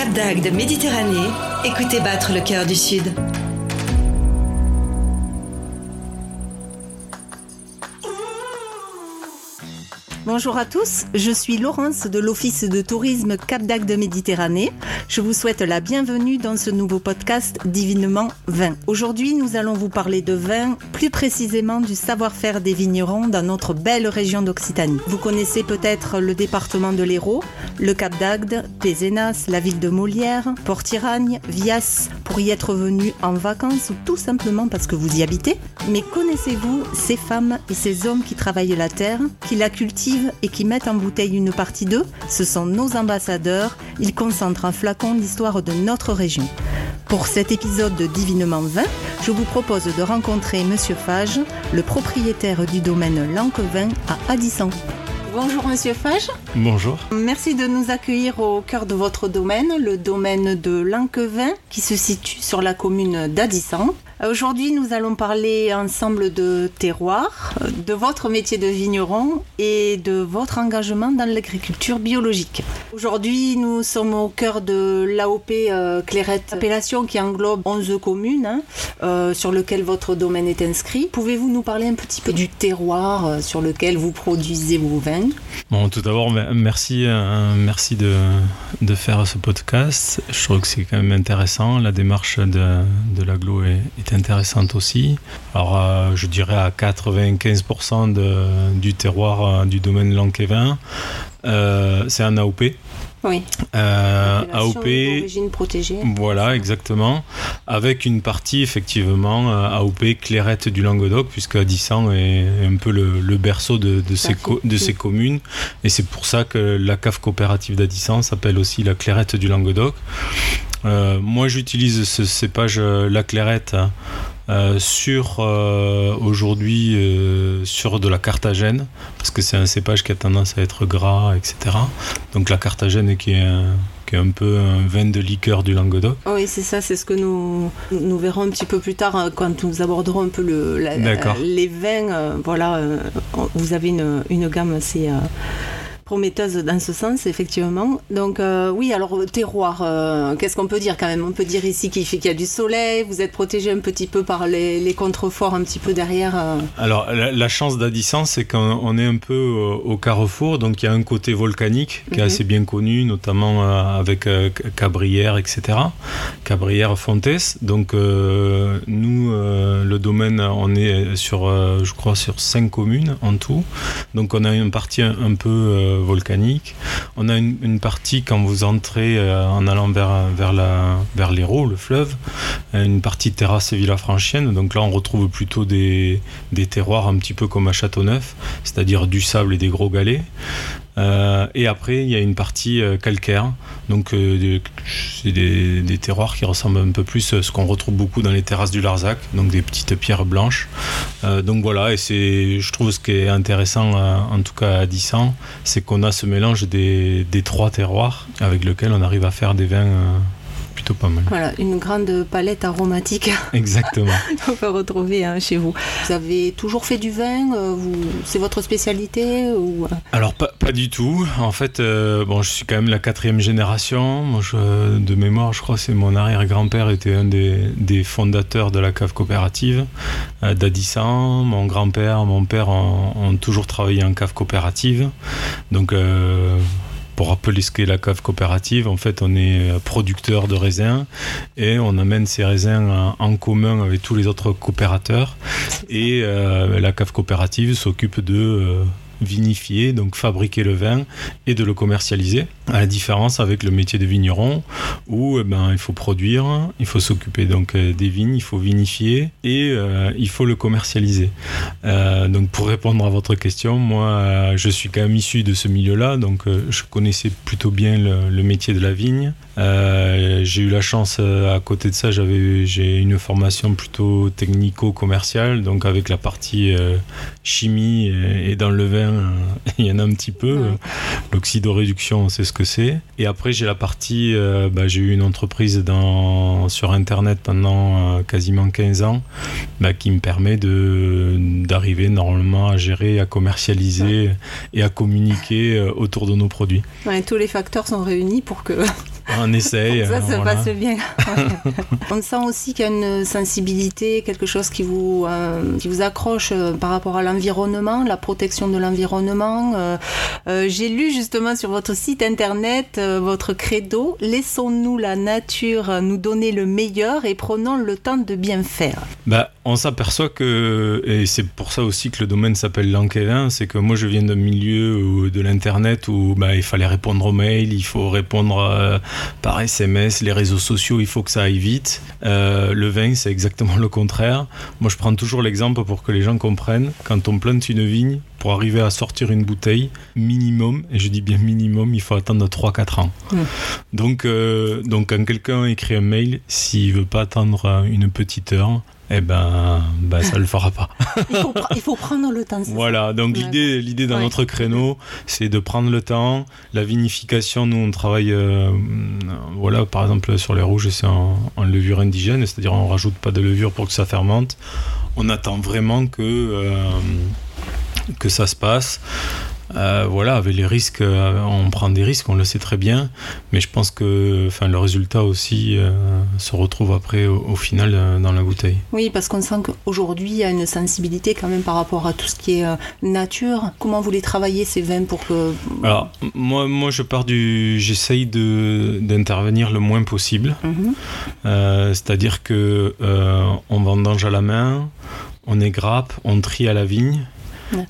Cap d'Agde, Méditerranée, écoutez battre le cœur du Sud. Bonjour à tous, je suis Laurence de l'Office de tourisme Cap d'Agde Méditerranée. Je vous souhaite la bienvenue dans ce nouveau podcast Divinement Vin. Aujourd'hui, nous allons vous parler de vin, plus précisément du savoir-faire des vignerons dans notre belle région d'Occitanie. Vous connaissez peut-être le département de l'Hérault, le Cap d'Agde, Pézenas, la ville de Molière, Port-Iragne, Vias, pour y être venu en vacances ou tout simplement parce que vous y habitez. Mais connaissez-vous ces femmes et ces hommes qui travaillent la terre, qui la cultivent et qui mettent en bouteille une partie d'eux, ce sont nos ambassadeurs. Ils concentrent un flacon l'histoire de notre région. Pour cet épisode de Divinement Vin, je vous propose de rencontrer Monsieur Fage, le propriétaire du domaine Lanquevin à Addisson. Bonjour Monsieur Fage. Bonjour. Merci de nous accueillir au cœur de votre domaine, le domaine de Lanquevin, qui se situe sur la commune d'Addisson. Aujourd'hui, nous allons parler ensemble de terroir, de votre métier de vigneron et de votre engagement dans l'agriculture biologique. Aujourd'hui, nous sommes au cœur de l'AOP euh, Clairette, appellation qui englobe 11 communes hein, euh, sur lequel votre domaine est inscrit. Pouvez-vous nous parler un petit peu du terroir euh, sur lequel vous produisez vos vins? Bon, tout d'abord, merci, merci de, de, faire ce podcast. Je trouve que c'est quand même intéressant. La démarche de, de l'aglo est, est intéressante aussi. Alors, euh, je dirais à 95% de, du terroir euh, du domaine Lanquevin, euh, c'est un AOP. Oui. Euh, AOP. protégée. Voilà, exactement. Avec une partie, effectivement, euh, AOP Clairette du Languedoc, puisque Addisson est un peu le, le berceau de, de, ces, de ces communes. Et c'est pour ça que la cave coopérative d'Addisson s'appelle aussi la Clairette du Languedoc. Euh, moi, j'utilise ce cépage, la Clairette, euh, sur euh, aujourd'hui euh, sur de la cartagène parce que c'est un cépage qui a tendance à être gras etc donc la cartagène qui est un, qui est un peu un vin de liqueur du Languedoc. Oui, c'est ça, c'est ce que nous, nous verrons un petit peu plus tard hein, quand nous aborderons un peu le, la, les vins. Voilà, vous avez une, une gamme assez prometteuse dans ce sens, effectivement. Donc euh, oui, alors terroir, euh, qu'est-ce qu'on peut dire quand même? On peut dire ici qu'il qu'il y a du soleil, vous êtes protégé un petit peu par les, les contreforts un petit peu derrière. Euh... Alors la, la chance d'Addisson, c'est qu'on est un peu au, carrefour, donc il y a un côté volcanique qui est -hmm. assez bien connu, notamment avec Cabrières, etc. Cabrières, Fontes. Donc nous, le domaine, on est sur, je crois, sur cinq communes en tout. Donc on a une partie un, un peu volcanique. On a une, partie quand vous entrez euh, en allant vers, vers, la, vers l'Hérault, le fleuve, une partie terrasse Villafranchienne. Donc là, on retrouve plutôt des, des terroirs un petit peu comme à Châteauneuf, c'est-à-dire du sable et des gros galets. Euh, et après, il y a une partie euh, calcaire. Donc, euh, c'est des, terroirs qui ressemblent un peu plus à ce qu'on retrouve beaucoup dans les terrasses du Larzac, donc des petites pierres blanches. Donc voilà, et c'est, je trouve ce qui est intéressant, en tout cas à Dissan, c'est qu'on a ce mélange des, des, trois terroirs avec lequel on arrive à faire des vins plutôt pas mal. Voilà, une grande palette aromatique. Exactement. On peut retrouver hein, chez vous. Vous avez toujours fait du vin euh, vous... C'est votre spécialité ou... Alors, pas, pas, du tout. En fait, euh, bon, je suis quand même la quatrième génération. Moi, je, de mémoire, je crois que c'est mon arrière-grand-père était un des, des, fondateurs de la cave coopérative euh. Mon grand-père, mon père ont, ont, toujours travaillé en cave coopérative. Donc, euh, pour rappeler ce qu'est la cave coopérative, en fait, on est producteur de raisins et on amène ces raisins en commun avec tous les autres coopérateurs. Et euh, la cave coopérative s'occupe de euh, vinifier, donc fabriquer le vin et de le commercialiser. À la différence avec le métier de vigneron où eh ben, il faut produire, il faut s'occuper donc euh, des vignes, il faut vinifier et euh, il faut le commercialiser. Euh, donc pour répondre à votre question, moi je suis quand même issu de ce milieu-là, donc je connaissais plutôt bien le, métier de la vigne. J'ai eu la chance à côté de ça, j'avais j'ai une formation plutôt technico-commerciale, donc avec la partie chimie et, et dans le vin il y en a un petit peu. Ouais. L'oxydoréduction, c'est ce que c'est. Et après, j'ai la partie, euh, bah, j'ai eu une entreprise dans, sur Internet pendant euh, quasiment 15 ans bah, qui me permet d'arriver normalement à gérer, à commercialiser ouais. et à communiquer euh, autour de nos produits. Ouais, tous les facteurs sont réunis pour que on essaye. Ça se voilà. passe bien. on sent aussi qu'il y a une sensibilité, quelque chose qui vous, euh, qui vous accroche euh, par rapport à l'environnement, la protection de l'environnement. Euh, J'ai lu justement sur votre site internet votre credo Laissons-nous la nature nous donner le meilleur et prenons le temps de bien faire. Bah, on s'aperçoit que, et c'est pour ça aussi que le domaine s'appelle l'Anquévin, c'est que moi je viens d'un milieu où- de l'internet où bah, il fallait répondre aux mails, il faut répondre euh, par SMS, les réseaux sociaux, il faut que ça aille vite. Euh, le vin, c'est exactement le contraire. Moi je prends toujours l'exemple pour que les gens comprennent. Quand on plante une vigne, pour arriver à sortir une bouteille, minimum, et je dis bien minimum, il faut attendre 3-4 ans. Donc, euh, donc quand quelqu'un écrit un mail, s'il veut pas attendre une petite heure, eh ben, ben ça le fera pas. Il faut, pr- il faut prendre le temps. Voilà, donc l'idée, l'idée dans Ouais. notre créneau, c'est de prendre le temps. La vinification, nous, on travaille, euh, voilà, par exemple, sur les rouges, c'est en, en levure indigène, c'est-à-dire on rajoute pas de levure pour que ça fermente. On attend vraiment que, euh, que ça se passe. Euh, voilà, avec les risques, euh, on prend des risques, on le sait très bien, mais je pense que enfin, le résultat aussi euh, se retrouve après au, au final euh, dans la bouteille. Oui, parce qu'on sent qu'aujourd'hui, il y a une sensibilité quand même par rapport à tout ce qui est nature. Comment vous les travaillez ces vins pour que... Alors, moi, moi je pars du. J'essaye d'intervenir le moins possible. Mhm. C'est-à-dire que on vendange à la main, on égrappe, on trie à la vigne.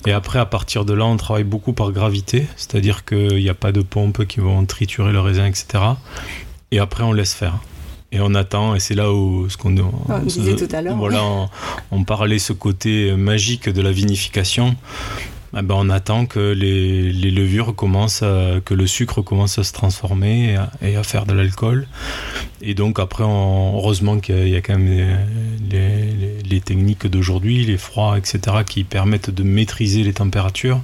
Et après, à partir de là, on travaille beaucoup par gravité. C'est-à-dire qu'il n'y a pas de pompes qui vont triturer le raisin, etc. Et après, on laisse faire. Et on attend, et c'est là où ce qu'on on disait tout à l'heure, Voilà, on, on parlait ce côté magique de la vinification. Eh ben, on attend que les, levures commencent, que le sucre commence à se transformer et à, faire de l'alcool. Et donc après, on- heureusement qu'il y, a- quand même les, techniques d'aujourd'hui, les froids, etc., qui permettent de maîtriser les températures.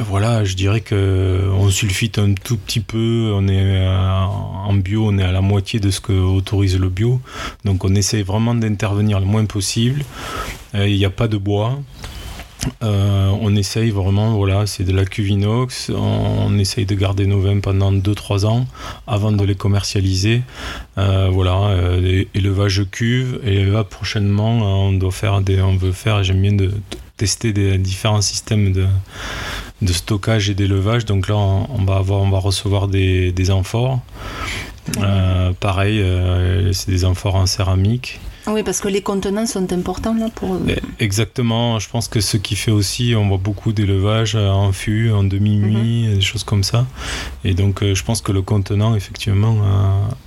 Voilà, je dirais que on sulfite un tout petit peu. On est euh, en bio, on est à la moitié de ce que autorise le bio. Donc on essaie vraiment d'intervenir le moins possible. Euh, Il n'y a pas de bois. Euh, on essaye vraiment, voilà, c'est de la cuve inox. On, essaye de garder nos vins pendant 2-3 ans avant de les commercialiser. Euh, voilà, euh, élevage cuve. Et là, prochainement, on doit faire on veut faire, j'aime bien de, tester des différents systèmes de, stockage et d'élevage. Donc là, on, va avoir, on va recevoir des, amphores. Pareil, c'est des amphores en céramique. Oui, parce que les contenants sont importants là pour... Eh, Exactement, je pense que ce qui fait aussi, on voit beaucoup d'élevage euh, en fût, en demi-nuit, des choses comme ça. Et donc, euh, je pense que le contenant, effectivement,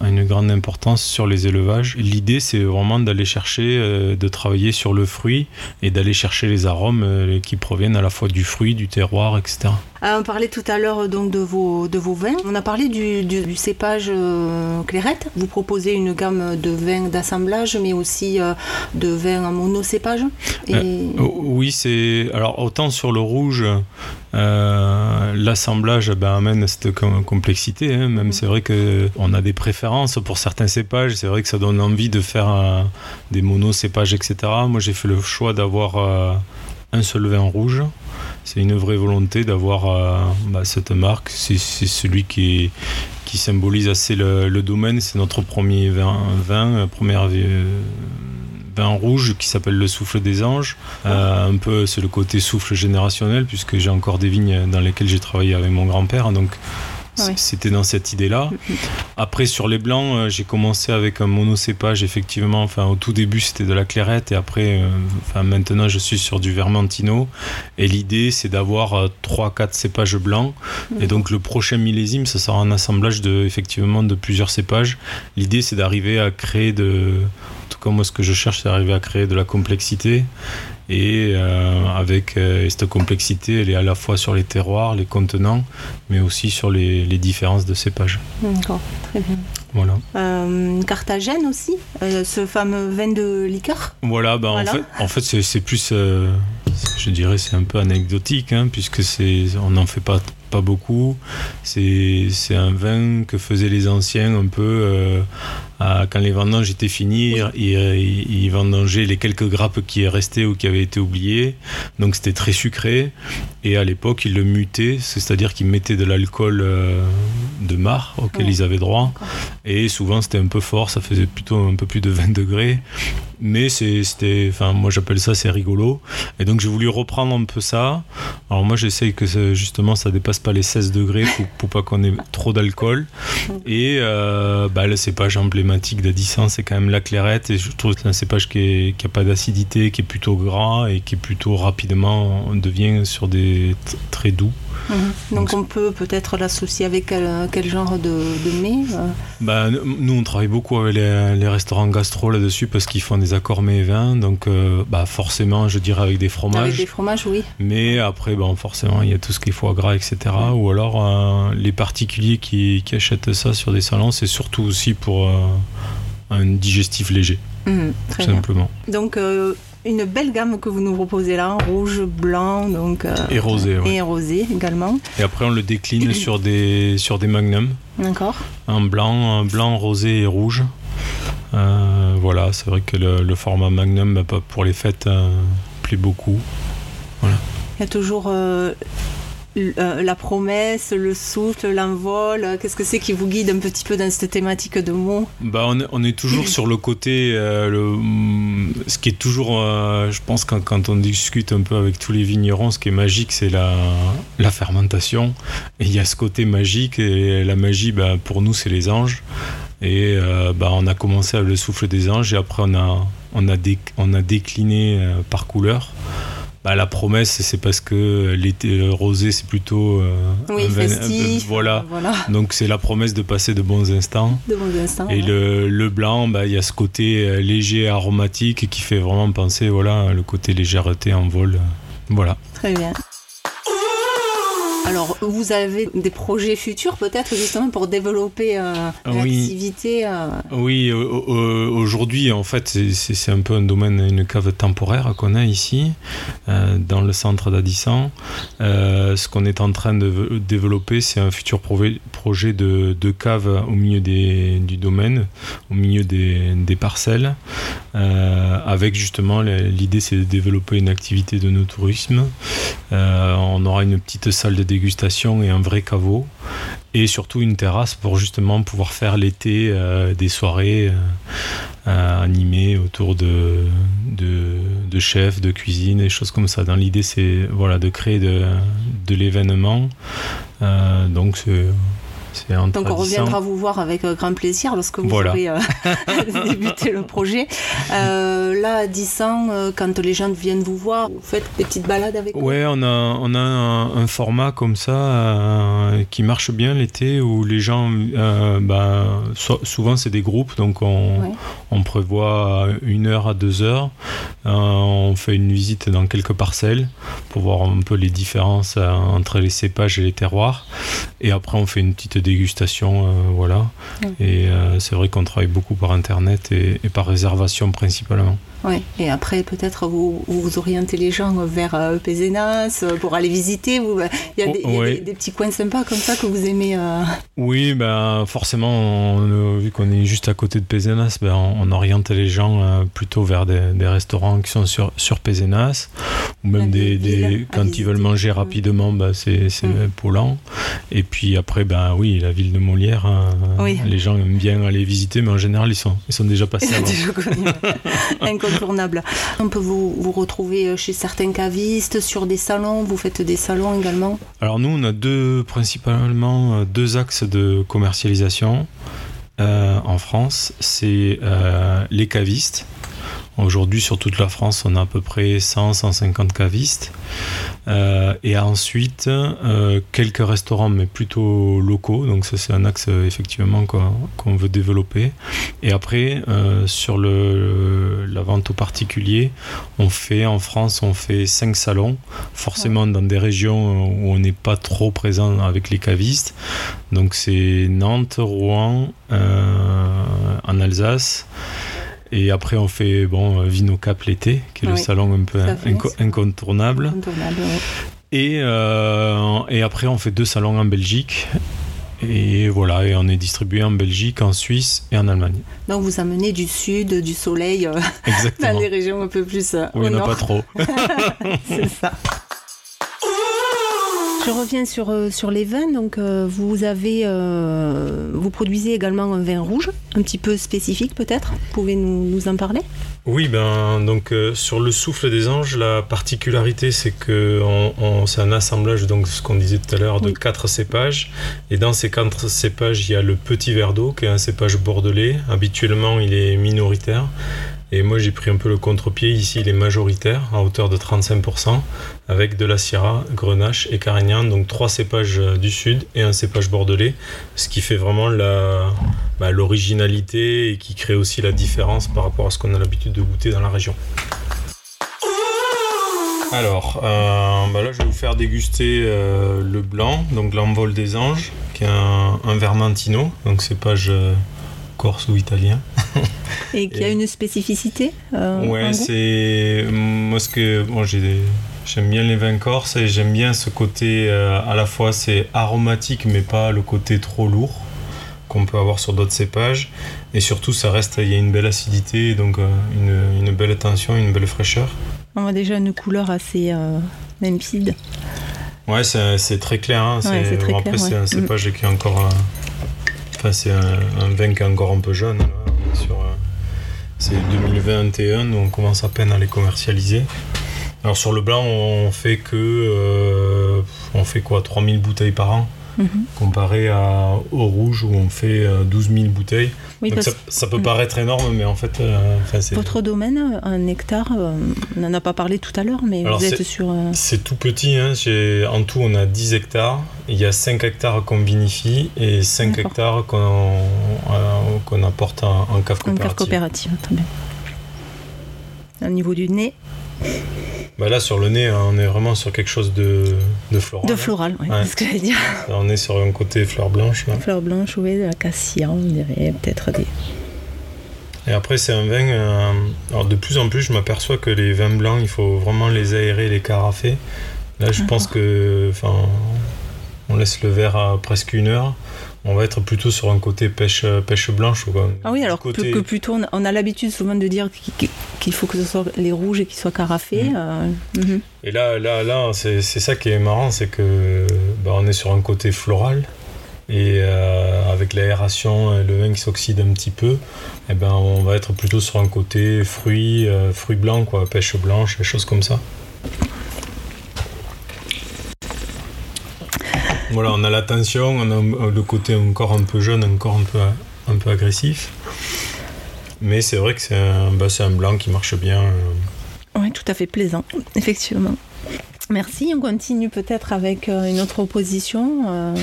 a, une grande importance sur les élevages. L'idée, c'est vraiment d'aller chercher, euh, de travailler sur le fruit et d'aller chercher les arômes euh, qui proviennent à la fois du fruit, du terroir, etc. Ah, on parlait tout à l'heure donc de vos, de vos vins. On a parlé du, du- du cépage euh, clairette. Vous proposez une gamme de vins d'assemblage, mais aussi euh, de vins en monocépage. Et... Oh, Oui, c'est. Alors, autant sur le rouge, euh, l'assemblage ben, amène cette com- complexité. hein. Même Mhm. c'est vrai qu'on a des préférences pour certains cépages. C'est vrai que ça donne envie de faire euh, des monocépages, etc. Moi, j'ai fait le choix d'avoir euh, un seul vin rouge. C'est une vraie volonté d'avoir euh, bah, cette marque. C'est celui qui, symbolise assez le, domaine. C'est notre premier vin, euh, euh, vin rouge qui s'appelle le souffle des anges. Un peu, c'est le côté souffle générationnel puisque j'ai encore des vignes dans lesquelles j'ai travaillé avec mon grand-père. Ouais. c'était dans cette idée-là. Après, sur les blancs, euh, j'ai commencé avec un monocépage, effectivement. Enfin, au tout début, c'était de la clairette. Et après, euh, enfin, maintenant, je suis sur du vermentino. Et l'idée, c'est d'avoir 3-4 cépages blancs. Et donc, le prochain millésime, ça sera un assemblage de, effectivement, de plusieurs cépages. L'idée, c'est d'arriver à créer de. En tout cas, moi, ce que je cherche, c'est d'arriver à créer de la complexité. Et euh, avec euh, cette complexité, elle est à la fois sur les terroirs, les contenants, mais aussi sur les, les différences de cépages. D'accord, très bien. Voilà. Euh, Carthagène aussi, euh, ce fameux vin de liqueur. Voilà, ben Voilà. en fait, en fait c'est, plus, je dirais, c'est un peu anecdotique, hein, puisque c'est, on n'en fait pas, pas beaucoup. C'est, un vin que faisaient les anciens un peu euh, quand les vendanges étaient finies, ils, ils- ils vendangeaient les quelques grappes qui restaient ou qui avaient été oubliées. Donc c'était très sucré. Et à l'époque, ils le mutaient, c'est-à-dire qu'ils mettaient de l'alcool euh, de mar auquel ils avaient droit. Et souvent c'était un peu fort, ça faisait plutôt un peu plus de 20 degrés. Mais c'était, enfin moi j'appelle ça c'est rigolo. Et donc j'ai voulu reprendre un peu ça. Alors moi j'essaye que justement ça dépasse pas les 16 degrés pour, pour pas qu'on ait trop d'alcool. Et euh, bah, le cépage emblématique d'Addisson c'est quand même la clairette. Et je trouve que c'est un cépage qui n'a pas d'acidité, qui est plutôt gras et qui est plutôt rapidement devient sur des très doux. Mhm. Donc, on peut peut-être l'associer avec quel, genre de, de mets euh bah, Nous on travaille beaucoup avec les, restaurants gastro là-dessus parce qu'ils font des accords mets et vins. Donc euh, bah, forcément je dirais avec des fromages. Avec des fromages oui. Mais après bon, forcément il y a tout ce qui est foie gras etc. Ou alors euh, les particuliers qui, achètent ça sur des salons c'est surtout aussi pour un digestif léger. Mhm, tout simplement. Donc une belle gamme que vous nous proposez là, rouge, blanc, donc euh, et rosé, et rosé également. Et après on le décline sur des sur des magnums. D'accord. Un blanc, un blanc, rosé et rouge. Euh, voilà, c'est vrai que le, format magnum bah, pour les fêtes euh, plaît beaucoup. Voilà. Il y a toujours euh, la promesse, le souffle, l'envol Qu'est-ce que c'est qui vous guide un petit peu dans cette thématique de mots? Bah, on, est, toujours sur le côté, euh, le, ce qui est toujours, euh, je pense, quand, on discute un peu avec tous les vignerons, ce qui est magique, c'est la, fermentation. Il y a ce côté magique, et la magie, bah, pour nous, c'est les anges. Et bah, on a commencé avec le souffle des anges, et après, on a, on a, on a décliné par couleur. Bah, la promesse, c'est parce que l'été rosé, c'est plutôt euh, oui, festif, voilà. Donc c'est la promesse de passer de bons instants. De bons instants. Et le, le, blanc, bah, il y a ce côté euh, léger, aromatique, qui fait vraiment penser, voilà, le côté légèreté en vol. Voilà. Très bien. Alors, vous avez des projets futurs peut-être justement pour développer euh, l'activité euh Oui, aujourd'hui en fait c'est un peu un domaine, une cave temporaire qu'on a ici euh, dans le centre d'Addisson. ce qu'on est en train de développer c'est un futur projet de, cave au milieu du domaine, au milieu des, parcelles, avec justement l'idée c'est de développer une activité de no tourisme. on aura une petite salle de dégustation et un vrai caveau. Et surtout une terrasse pour justement pouvoir faire l'été euh, des soirées euh, euh, animées autour de, de, chefs, de cuisine, et choses comme ça. Dans l'idée, c'est voilà, de créer de, de l'événement. donc, c'est donc on reviendra vous voir avec euh, grand plaisir lorsque vous aurez euh, débuté le projet. Euh, là, à 10 ans, quand les gens viennent vous voir, vous faites des petites balades avec eux? Ouais, on a, on a un, format comme ça qui marche bien l'été où les gens, bah, souvent c'est des groupes, donc on, on, prévoit une heure à deux heures. on fait une visite dans quelques parcelles pour voir un peu les différences entre les cépages et les terroirs. Et après, on fait une petite dégustation, euh, voilà. Et euh, c'est vrai qu'on travaille beaucoup par internet et par réservation principalement. Oui, et après peut-être vous, vous orientez les gens vers euh, Pézenas euh, pour aller visiter. Vous, euh, il y a, des, des, petits coins sympas comme ça que vous aimez. Oui, ben forcément, vu qu'on est juste à côté de Pézenas, ben, on, oriente les gens plutôt vers des, restaurants qui sont sur, sur Pézenas, ou même des, quand ils veulent manger rapidement, ben, c'est mm. Paulan. Et puis après, ben oui, la ville de Molière, hein, les gens aiment bien aller visiter, mais en général, ils sont, ils sont déjà passés. On peut vous, retrouver euh, chez certains cavistes, sur des salons, vous faites des salons également? Alors nous, on a deux, principalement euh, deux axes de commercialisation euh, en France. C'est les cavistes Aujourd'hui, sur toute la France, on a à peu près 100-150 cavistes. Euh, et ensuite, euh, quelques restaurants, mais plutôt locaux. Donc ça, c'est un axe euh, effectivement qu'on veut développer. Et après, sur le, la vente aux particuliers, on fait en France, on fait 5 salons, forcément dans des régions où on n'est pas trop présent avec les cavistes. Donc c'est Nantes, Rouen, en Alsace. Et après, on fait bon, Vino Cap l'été, qui est le salon un peu incontournable. et, euh, et après, on fait deux salons en Belgique. Et voilà, et on est distribué en Belgique, en Suisse et en Allemagne. Donc vous amenez du sud, du soleil euh, dans des régions un peu plus. Euh, oui, on n'a pas trop. C'est ça. Je reviens sur, euh, sur les vins. Donc, euh, vous avez, euh, vous produisez également un vin rouge, un petit peu spécifique peut-être. Vous pouvez nous, nous en parler? Oui, ben donc euh, sur le souffle des anges, la particularité c'est que on, on- c'est un assemblage donc ce qu'on disait tout à l'heure de Oui. quatre cépages. Et dans ces quatre cépages, il y a le petit verre d'eau qui est un cépage bordelais. Habituellement, il est minoritaire. Et moi, j'ai pris un peu le contre-pied. Ici, il est majoritaire, à hauteur de 35%, avec de la Syrah, Grenache et Carignan. Donc, trois cépages euh, du sud et un cépage bordelais. Ce qui fait vraiment la, bah, l'originalité et qui crée aussi la différence par rapport à ce qu'on a l'habitude de goûter dans la région. Alors, euh, bah là, je vais vous faire déguster euh, le blanc, donc l'envol des anges, qui est un, un Vermentino, donc cépage corse ou italien. Et qui a une spécificité euh, Ouais, c'est moi ce que bon, j'ai j'aime bien les vins corses et j'aime bien ce côté euh, à la fois c'est aromatique mais pas le côté trop lourd qu'on peut avoir sur d'autres cépages et surtout ça reste il y a une belle acidité donc euh, une, une belle tension, une belle fraîcheur. On voit déjà une couleur assez limpide. Ouais, c'est très clair. hein, Ouais, c'est bon, après, c'est un cépage qui est encore. C'est un, vin qui est encore un peu jeune. euh, c'est 2021, donc on commence à peine à les commercialiser. Alors sur le blanc, on fait que. euh, on fait quoi 3000 bouteilles par an, Mhm. comparé à, au rouge où on fait euh, 12 000 bouteilles. Oui, donc ça, ça peut Mm. paraître énorme, mais en fait, euh. Votre domaine, un hectare, euh, on n'en a pas parlé tout à l'heure, mais Alors, vous êtes sur. euh, C'est tout petit, hein. j'ai- en tout on a 10 hectares. Il y a 5 hectares qu'on vinifie et 5 D'accord. hectares qu'on euh, qu'on apporte en, en cave coopérative. cave coopérative, très bien. Au niveau du nez, Bah là sur le nez, hein, on est vraiment sur quelque chose de, de floral. de floral, oui, Ouais. c'est ce que j'allais dire. On est sur un côté fleur blanche. là. Fleur blanche, oui, de la cassia, on dirait peut-être des. Et après c'est un vin... euh, alors de plus en plus je m'aperçois que les vins blancs, il faut vraiment les aérer, les carafer. Là je pense que... Enfin, on laisse le verre à presque une heure. On va être plutôt sur un côté pêche, pêche blanche. Quoi. Ah oui, alors côté- que, plutôt, on a, on a l'habitude souvent de dire qu'il faut que ce soit les rouges et qu'ils soient carafés. Mhm. euh, mhm. Et là, là, là, c'est c'est ça qui est marrant, c'est que bah, on est sur un côté floral et euh, avec l'aération, et le vin qui s'oxyde un petit peu, et ben on va être plutôt sur un côté fruits, euh, fruits blancs, quoi, pêche blanche, des choses comme ça. Voilà, on a la tension, on a le côté encore un peu jeune, encore un peu, un peu agressif. Mais c'est vrai que c'est un, bah, un blanc qui marche bien. euh, Oui, tout à fait plaisant, effectivement. Merci, on continue peut-être avec euh, une autre opposition. euh,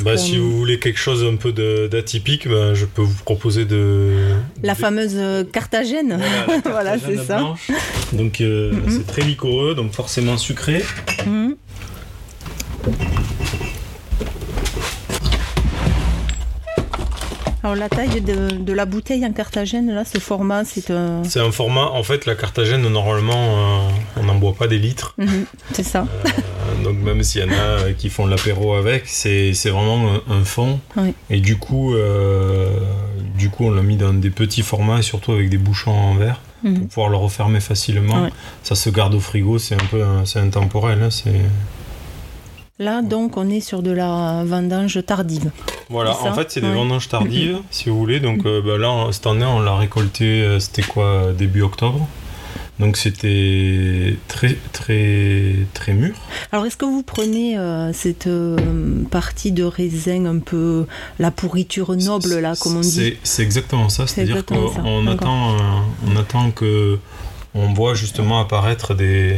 Bah, si vous voulez quelque chose un peu d'atypique, bah, je peux vous proposer de. La de- fameuse Carthagène. Voilà, c'est ça. blanche. Donc euh, Mhm. c'est très liquoreux, donc forcément sucré. Mhm. Alors la taille de, de la bouteille en Carthagène, là, ce format, c'est un... C'est un format, en fait, la Carthagène, normalement, euh, on n'en boit pas des litres. Mhm, c'est ça. Euh, donc même s'il y en a euh, qui font l'apéro avec, c'est vraiment un, un fond. Oui. Et du coup, euh, du coup, on l'a mis dans des petits formats, et surtout avec des bouchons en verre, Mhm. pour pouvoir le refermer facilement. Ouais. Ça se garde au frigo, c'est un peu c'est intemporel. hein, c'est... Là, donc, on est sur de la vendange tardive. Voilà, en fait, c'est des Ouais. vendanges tardives, si vous voulez. Donc euh, bah, là, cette année, on l'a récolté, euh, c'était quoi, euh, début octobre. Donc c'était très, très, très mûr. Alors, est-ce que vous prenez euh, cette euh, partie de raisin un peu la pourriture noble, là, comme on dit C'est- exactement ça. C'est C'est-à-dire qu'on attend, euh, on attend que on voit justement apparaître des,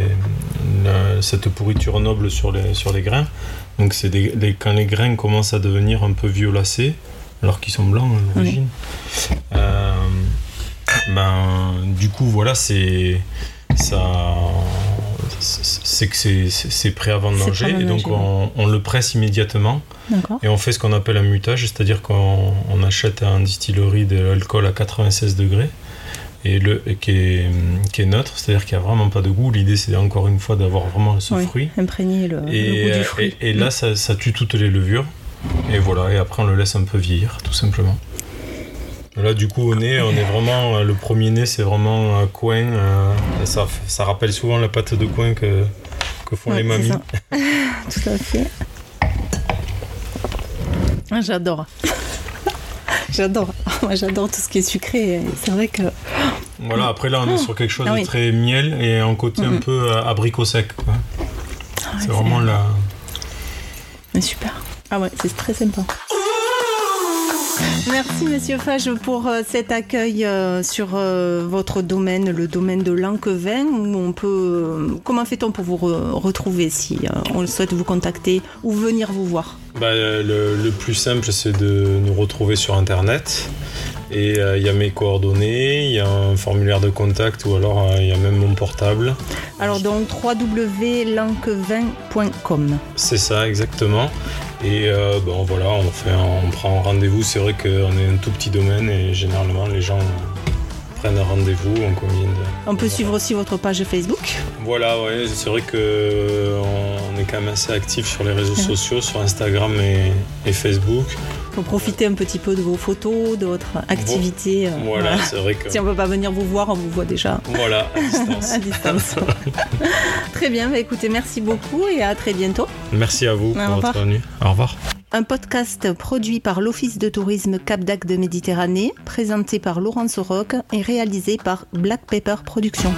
la- cette pourriture noble sur les, sur les grains. Donc c'est les- quand les grains commencent à devenir un peu violacés, alors qu'ils sont blancs à l'origine. euh, ben, du coup, voilà, c'est ça. C'est que c'est- prêt à vendanger prêt à et donc on, on le presse immédiatement et on fait ce qu'on appelle un mutage, c'est-à-dire qu'on on achète à une distillerie de l'alcool à 96 degrés et le, qui, est, qui est neutre, c'est-à-dire qu'il n'y a vraiment pas de goût. L'idée, c'est encore une fois d'avoir vraiment ce Oui, fruit. Imprégner le, Et, le goût du fruit. et- et là, ça, ça tue toutes les levures. Et voilà, et après, on le laisse un peu vieillir, tout simplement. Là, du coup, au nez, on est vraiment. Le premier nez, c'est vraiment un coin. euh, ça, ça rappelle souvent la pâte de coin que, que font les mamies. Tout à fait. Ah, j'adore. J'adore. Moi, j'adore tout ce qui est sucré. C'est vrai que. Voilà, après là, on est sur quelque chose ah de très miel et un côté un peu euh, abricot sec. Ah c'est vraiment la. Mais super. Ah ouais, c'est très sympa. Merci Monsieur Fage pour euh, cet accueil euh, sur votre domaine, le domaine de l'Anquevin. On peut, comment fait-on pour vous retrouver si on souhaite vous contacter ou venir vous voir? Bah, le, plus simple, c'est de nous retrouver sur Internet. Et il y a mes coordonnées, il y a un formulaire de contact ou alors il y a même mon portable. Alors donc www.lanquevin.com. C'est ça exactement. Et euh, bon, voilà, on, fait on prend rendez-vous. C'est vrai qu'on est un tout petit domaine et généralement les gens prennent un rendez-vous, on combine. On peut suivre aussi votre page Facebook Voilà, ouais, c'est vrai qu'on est quand même assez actif sur les réseaux sociaux, sur Instagram et Facebook pour profiter un petit peu de vos photos, de votre activité. Euh, voilà, c'est vrai que. Si on ne peut pas venir vous voir, on vous voit déjà. Voilà, à distance. à distance. très bien, bah, écoutez, merci beaucoup et à très bientôt. Merci à vous pour votre venue. Au revoir. Un podcast produit par l'Office de tourisme Cap d'Ac de Méditerranée, présenté par Laurence Roque et réalisé par Black Pepper Productions.